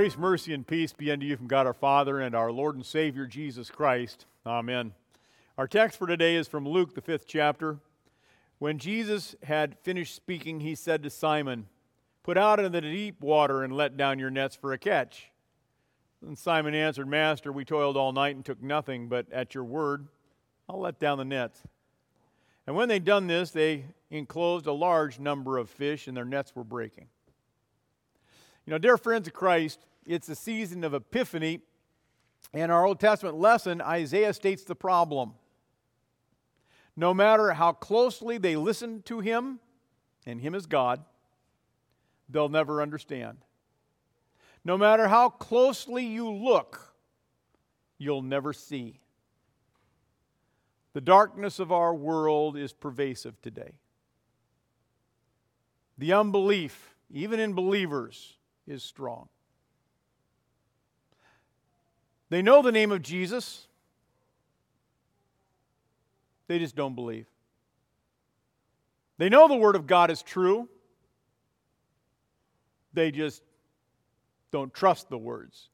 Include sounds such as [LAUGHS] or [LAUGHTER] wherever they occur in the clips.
Grace, mercy, and peace be unto you from God our Father and our Lord and Savior Jesus Christ. Amen. Our text for today is from Luke, the fifth chapter. When Jesus had finished speaking, he said to Simon, Put out into the deep water and let down your nets for a catch. And Simon answered, Master, we toiled all night and took nothing, but at your word, I'll let down the nets. And when they'd done this, they enclosed a large number of fish, and their nets were breaking. You know, dear friends of Christ, it's a season of Epiphany. In our Old Testament lesson, Isaiah states the problem. No matter how closely they listen to him, and him as God, they'll never understand. No matter how closely you look, you'll never see. The darkness of our world is pervasive today. The unbelief, even in believers, is strong. They know the name of Jesus, they just don't believe. They know the Word of God is true, they just don't trust the words.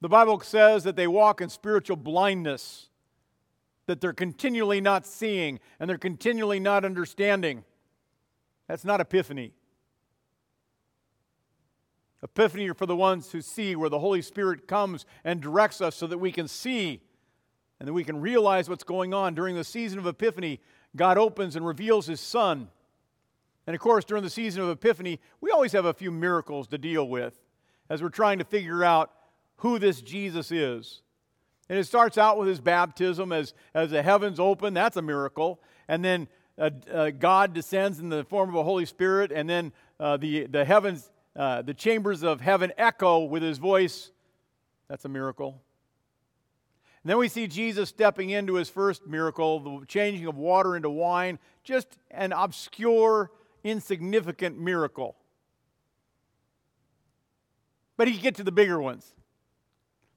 The Bible says that they walk in spiritual blindness, that they're continually not seeing and they're continually not understanding. That's not epiphany. Epiphany are for the ones who see, where the Holy Spirit comes and directs us so that we can see and that we can realize what's going on. During the season of Epiphany, God opens and reveals His Son. And of course, during the season of Epiphany, we always have a few miracles to deal with as we're trying to figure out who this Jesus is. And it starts out with his baptism as, as the heavens open, that's a miracle. And then uh, uh, God descends in the form of a Holy Spirit, and then uh, the, the heavens uh, the chambers of heaven echo with his voice. That's a miracle. And then we see Jesus stepping into his first miracle, the changing of water into wine, just an obscure, insignificant miracle. But he get to the bigger ones.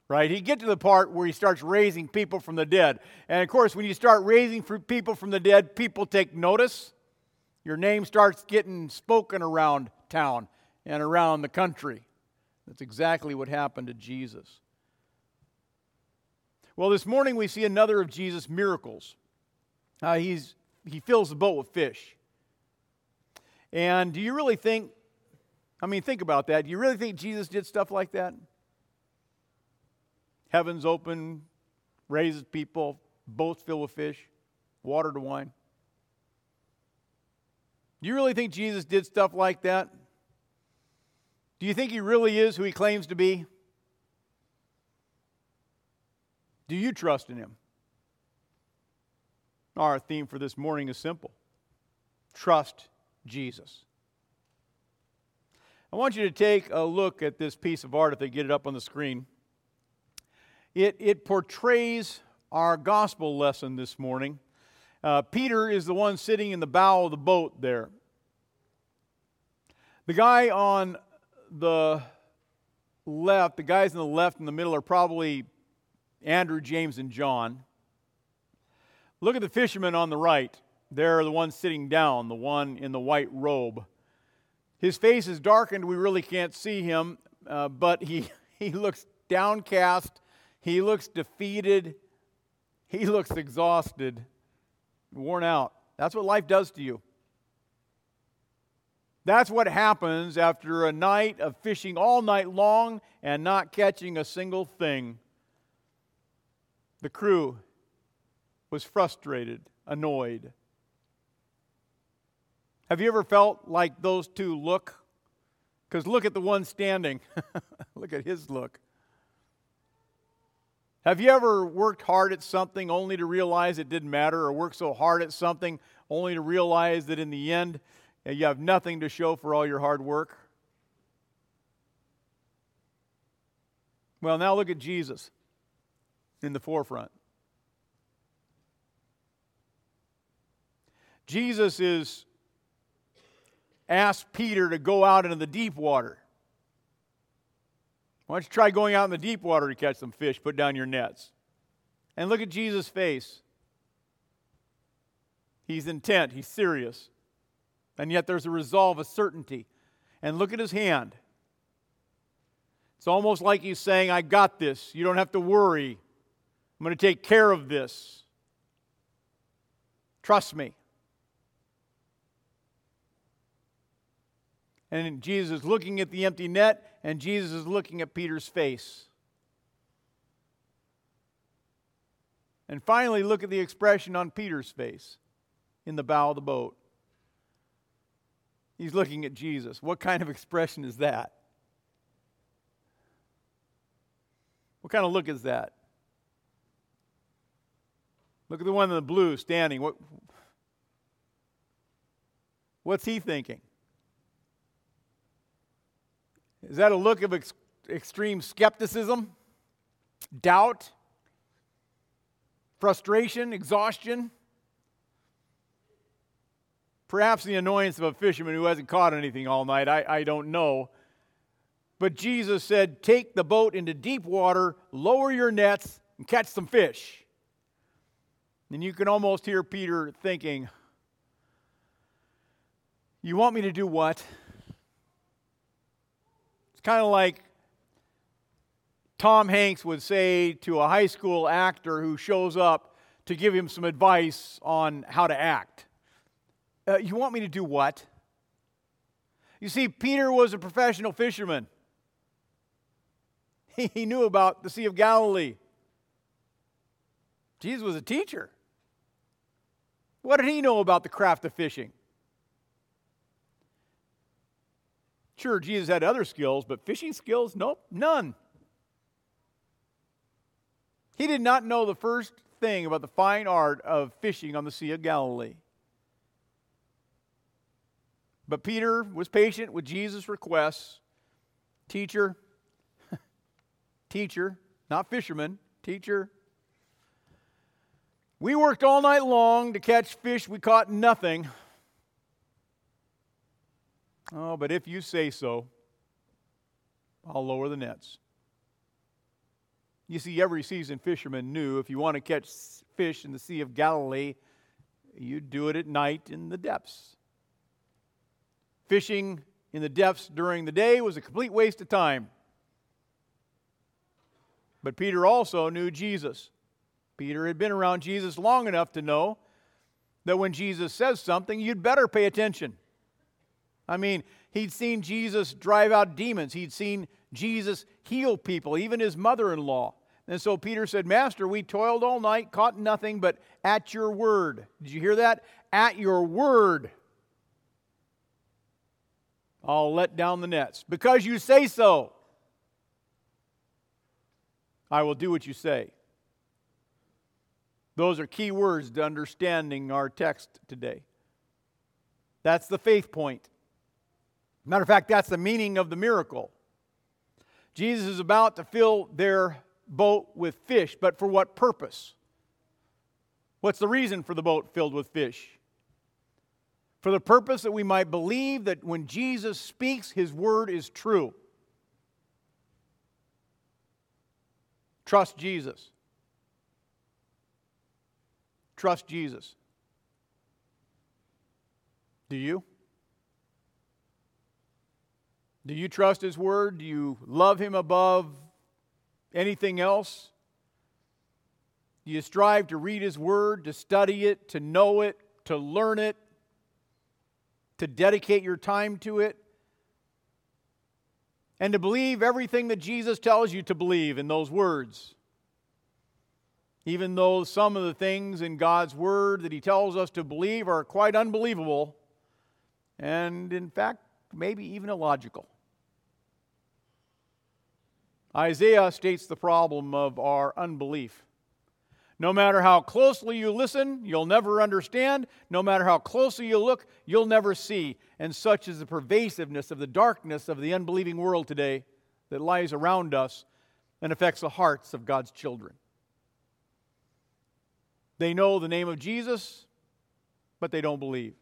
Right? He get to the part where he starts raising people from the dead. And of course, when you start raising people from the dead, people take notice. Your name starts getting spoken around town and around the country. That's exactly what happened to Jesus. Well, this morning we see another of Jesus' miracles. Uh, he's, he fills the boat with fish. And do you really think, I mean, think about that. Do you really think Jesus did stuff like that? Heavens open, raises people, boats filled with fish, water to wine. Do you really think Jesus did stuff like that? Do you think he really is who he claims to be? Do you trust in him? Our theme for this morning is simple trust Jesus. I want you to take a look at this piece of art if they get it up on the screen. It, it portrays our gospel lesson this morning. Uh, Peter is the one sitting in the bow of the boat there. The guy on the left, the guys in the left and the middle are probably Andrew, James, and John. Look at the fisherman on the right. They're the one sitting down, the one in the white robe. His face is darkened. We really can't see him, uh, but he, [LAUGHS] he looks downcast. He looks defeated. He looks exhausted, worn out. That's what life does to you. That's what happens after a night of fishing all night long and not catching a single thing. The crew was frustrated, annoyed. Have you ever felt like those two look? Because look at the one standing. [LAUGHS] look at his look. Have you ever worked hard at something only to realize it didn't matter, or worked so hard at something only to realize that in the end and you have nothing to show for all your hard work? Well, now look at Jesus in the forefront. Jesus is asked Peter to go out into the deep water. Why don't you try going out in the deep water to catch some fish? Put down your nets. And look at Jesus' face. He's intent, he's serious. And yet there's a resolve, a certainty. And look at his hand. It's almost like he's saying, I got this. You don't have to worry. I'm going to take care of this. Trust me. And Jesus is looking at the empty net, and Jesus is looking at Peter's face. And finally, look at the expression on Peter's face in the bow of the boat. He's looking at Jesus. What kind of expression is that? What kind of look is that? Look at the one in the blue standing. What, what's he thinking? Is that a look of ex- extreme skepticism, doubt, frustration, exhaustion? Perhaps the annoyance of a fisherman who hasn't caught anything all night. I, I don't know. But Jesus said, Take the boat into deep water, lower your nets, and catch some fish. And you can almost hear Peter thinking, You want me to do what? It's kind of like Tom Hanks would say to a high school actor who shows up to give him some advice on how to act. Uh, you want me to do what? You see, Peter was a professional fisherman. He, [LAUGHS] he knew about the Sea of Galilee. Jesus was a teacher. What did he know about the craft of fishing? Sure, Jesus had other skills, but fishing skills? Nope, none. He did not know the first thing about the fine art of fishing on the Sea of Galilee. But Peter was patient with Jesus' requests. Teacher, [LAUGHS] teacher, not fisherman, teacher. We worked all night long to catch fish, we caught nothing. Oh, but if you say so, I'll lower the nets. You see, every seasoned fisherman knew if you want to catch fish in the Sea of Galilee, you do it at night in the depths. Fishing in the depths during the day was a complete waste of time. But Peter also knew Jesus. Peter had been around Jesus long enough to know that when Jesus says something, you'd better pay attention. I mean, he'd seen Jesus drive out demons, he'd seen Jesus heal people, even his mother in law. And so Peter said, Master, we toiled all night, caught nothing, but at your word. Did you hear that? At your word. I'll let down the nets. Because you say so, I will do what you say. Those are key words to understanding our text today. That's the faith point. Matter of fact, that's the meaning of the miracle. Jesus is about to fill their boat with fish, but for what purpose? What's the reason for the boat filled with fish? For the purpose that we might believe that when Jesus speaks, his word is true. Trust Jesus. Trust Jesus. Do you? Do you trust His Word? Do you love Him above anything else? Do you strive to read His Word, to study it, to know it, to learn it, to dedicate your time to it? And to believe everything that Jesus tells you to believe in those words. Even though some of the things in God's Word that He tells us to believe are quite unbelievable, and in fact, maybe even illogical. Isaiah states the problem of our unbelief. No matter how closely you listen, you'll never understand. No matter how closely you look, you'll never see. And such is the pervasiveness of the darkness of the unbelieving world today that lies around us and affects the hearts of God's children. They know the name of Jesus, but they don't believe.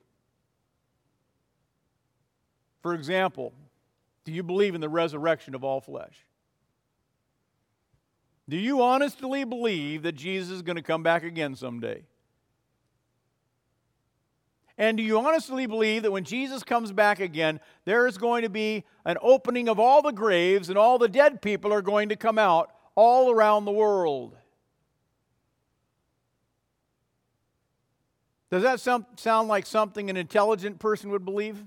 For example, do you believe in the resurrection of all flesh? Do you honestly believe that Jesus is going to come back again someday? And do you honestly believe that when Jesus comes back again, there is going to be an opening of all the graves and all the dead people are going to come out all around the world? Does that sound, like something an intelligent person would believe?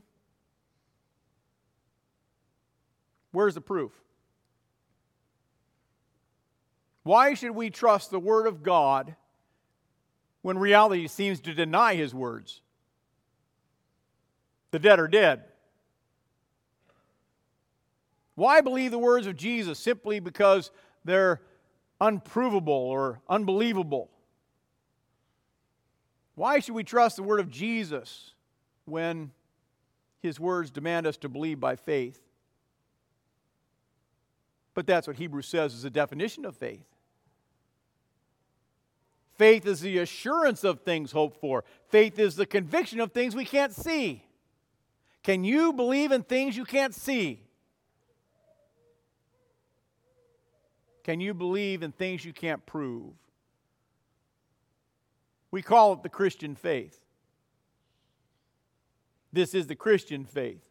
Where's the proof? Why should we trust the Word of God when reality seems to deny His words? The dead are dead. Why believe the words of Jesus simply because they're unprovable or unbelievable? Why should we trust the word of Jesus when his words demand us to believe by faith? But that's what Hebrews says is the definition of faith. Faith is the assurance of things hoped for. Faith is the conviction of things we can't see. Can you believe in things you can't see? Can you believe in things you can't prove? We call it the Christian faith. This is the Christian faith.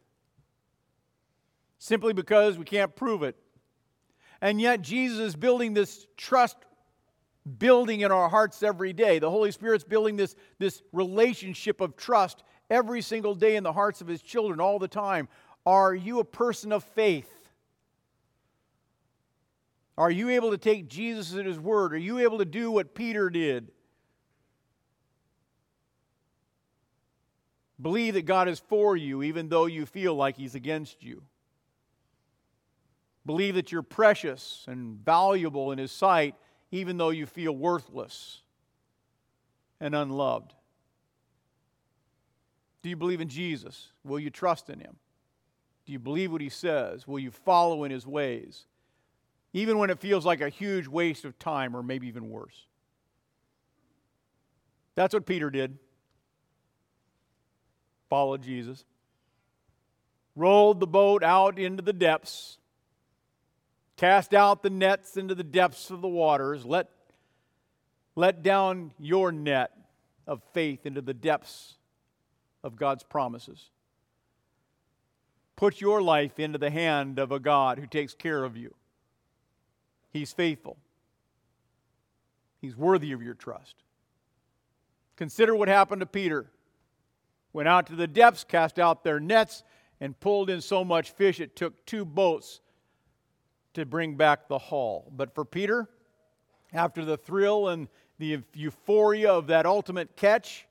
Simply because we can't prove it. And yet, Jesus is building this trust building in our hearts every day. The Holy Spirit's building this, this relationship of trust every single day in the hearts of his children all the time. Are you a person of faith? Are you able to take Jesus at his word? Are you able to do what Peter did? Believe that God is for you even though you feel like he's against you. Believe that you're precious and valuable in his sight even though you feel worthless and unloved. Do you believe in Jesus? Will you trust in him? Do you believe what he says? Will you follow in his ways? Even when it feels like a huge waste of time or maybe even worse. That's what Peter did. Followed Jesus. Rolled the boat out into the depths. Cast out the nets into the depths of the waters. Let, let down your net of faith into the depths of God's promises. Put your life into the hand of a God who takes care of you. He's faithful, He's worthy of your trust. Consider what happened to Peter. Went out to the depths, cast out their nets, and pulled in so much fish it took two boats to bring back the haul. But for Peter, after the thrill and the euphoria of that ultimate catch,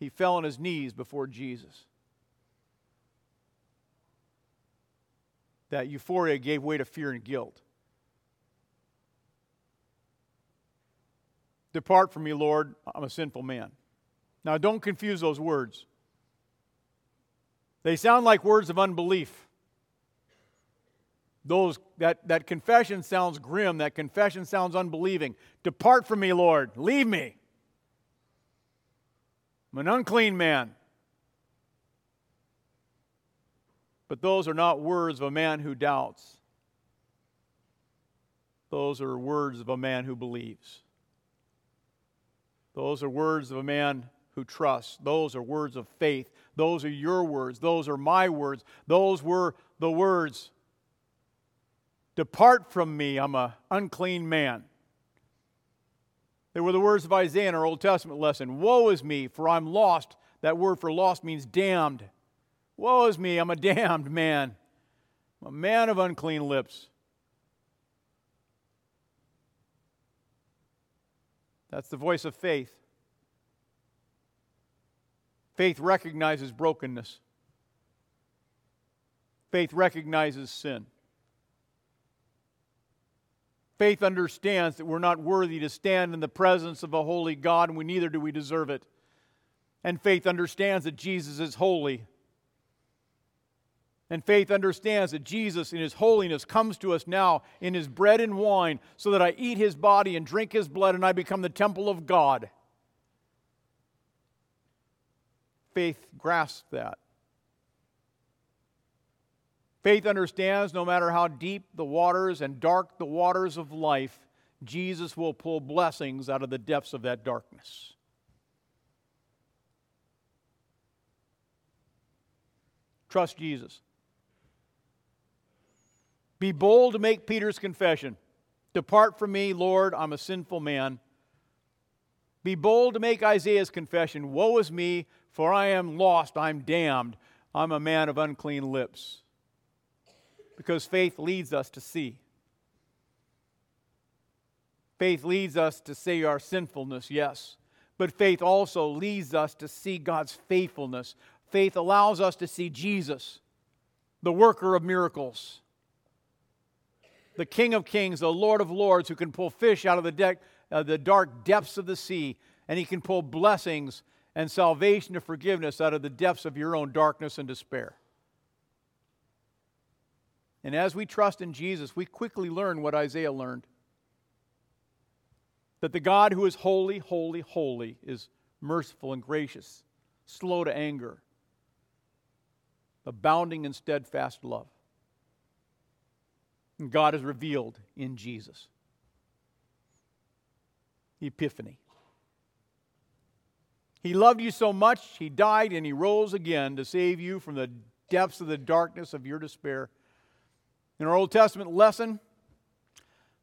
he fell on his knees before Jesus. That euphoria gave way to fear and guilt. Depart from me, Lord, I'm a sinful man. Now, don't confuse those words. They sound like words of unbelief. Those, that, that confession sounds grim. That confession sounds unbelieving. Depart from me, Lord. Leave me. I'm an unclean man. But those are not words of a man who doubts. Those are words of a man who believes. Those are words of a man who trusts. Those are words of faith. Those are your words. Those are my words. Those were the words Depart from me, I'm an unclean man. They were the words of Isaiah in our Old Testament lesson Woe is me, for I'm lost. That word for lost means damned. Woe is me, I'm a [LAUGHS] damned man, I'm a man of unclean lips. That's the voice of faith. Faith recognizes brokenness. Faith recognizes sin. Faith understands that we're not worthy to stand in the presence of a holy God, and we neither do we deserve it. And faith understands that Jesus is holy. And faith understands that Jesus, in his holiness, comes to us now in his bread and wine, so that I eat his body and drink his blood, and I become the temple of God. Faith grasps that. Faith understands no matter how deep the waters and dark the waters of life, Jesus will pull blessings out of the depths of that darkness. Trust Jesus. Be bold to make Peter's confession Depart from me, Lord, I'm a sinful man. Be bold to make Isaiah's confession Woe is me, for I am lost, I'm damned, I'm a man of unclean lips. Because faith leads us to see. Faith leads us to see our sinfulness, yes, but faith also leads us to see God's faithfulness. Faith allows us to see Jesus, the worker of miracles the King of Kings, the Lord of Lords, who can pull fish out of the, de- uh, the dark depths of the sea, and he can pull blessings and salvation and forgiveness out of the depths of your own darkness and despair. And as we trust in Jesus, we quickly learn what Isaiah learned that the God who is holy, holy, holy is merciful and gracious, slow to anger, abounding in steadfast love. And God is revealed in Jesus. Epiphany. He loved you so much, He died and He rose again to save you from the depths of the darkness of your despair. In our Old Testament lesson,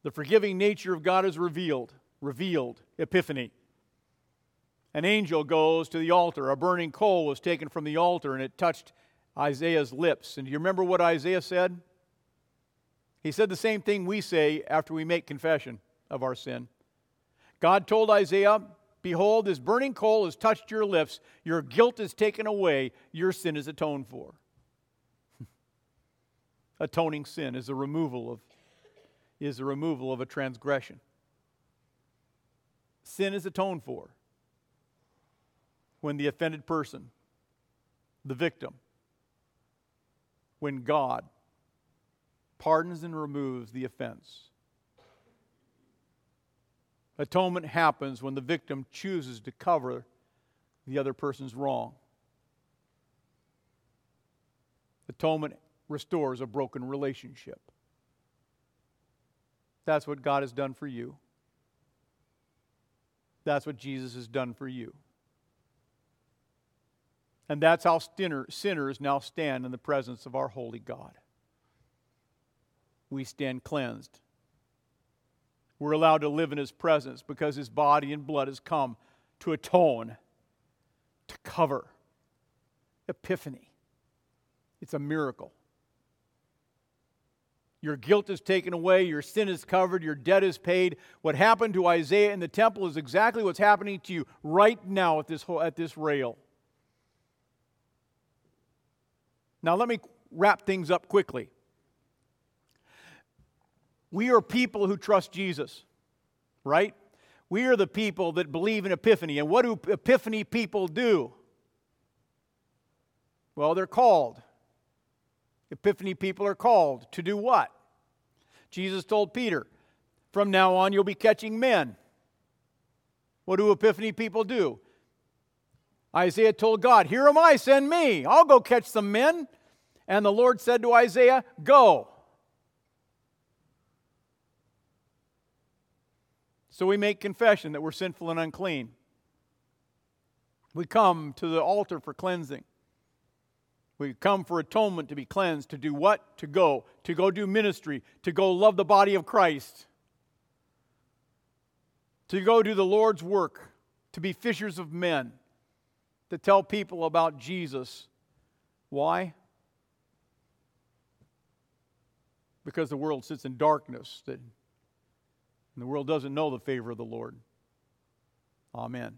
the forgiving nature of God is revealed. Revealed. Epiphany. An angel goes to the altar. A burning coal was taken from the altar and it touched Isaiah's lips. And do you remember what Isaiah said? He said the same thing we say after we make confession of our sin. God told Isaiah, Behold, this burning coal has touched your lips, your guilt is taken away, your sin is atoned for. Atoning sin is the removal of is the removal of a transgression. Sin is atoned for when the offended person, the victim, when God pardons and removes the offense. Atonement happens when the victim chooses to cover the other person's wrong. Atonement restores a broken relationship. That's what God has done for you. That's what Jesus has done for you. And that's how sinners now stand in the presence of our holy God we stand cleansed. We're allowed to live in His presence because His body and blood has come to atone, to cover. Epiphany. It's a miracle. Your guilt is taken away, your sin is covered, your debt is paid. What happened to Isaiah in the temple is exactly what's happening to you right now at this, at this rail. Now, let me wrap things up quickly. We are people who trust Jesus, right? We are the people that believe in Epiphany. And what do Epiphany people do? Well, they're called. Epiphany people are called to do what? Jesus told Peter, From now on, you'll be catching men. What do Epiphany people do? Isaiah told God, Here am I, send me. I'll go catch some men. And the Lord said to Isaiah, Go. So we make confession that we're sinful and unclean. We come to the altar for cleansing. We come for atonement to be cleansed. To do what? To go. To go do ministry. To go love the body of Christ. To go do the Lord's work. To be fishers of men. To tell people about Jesus. Why? Because the world sits in darkness. That and the world doesn't know the favor of the Lord. Amen.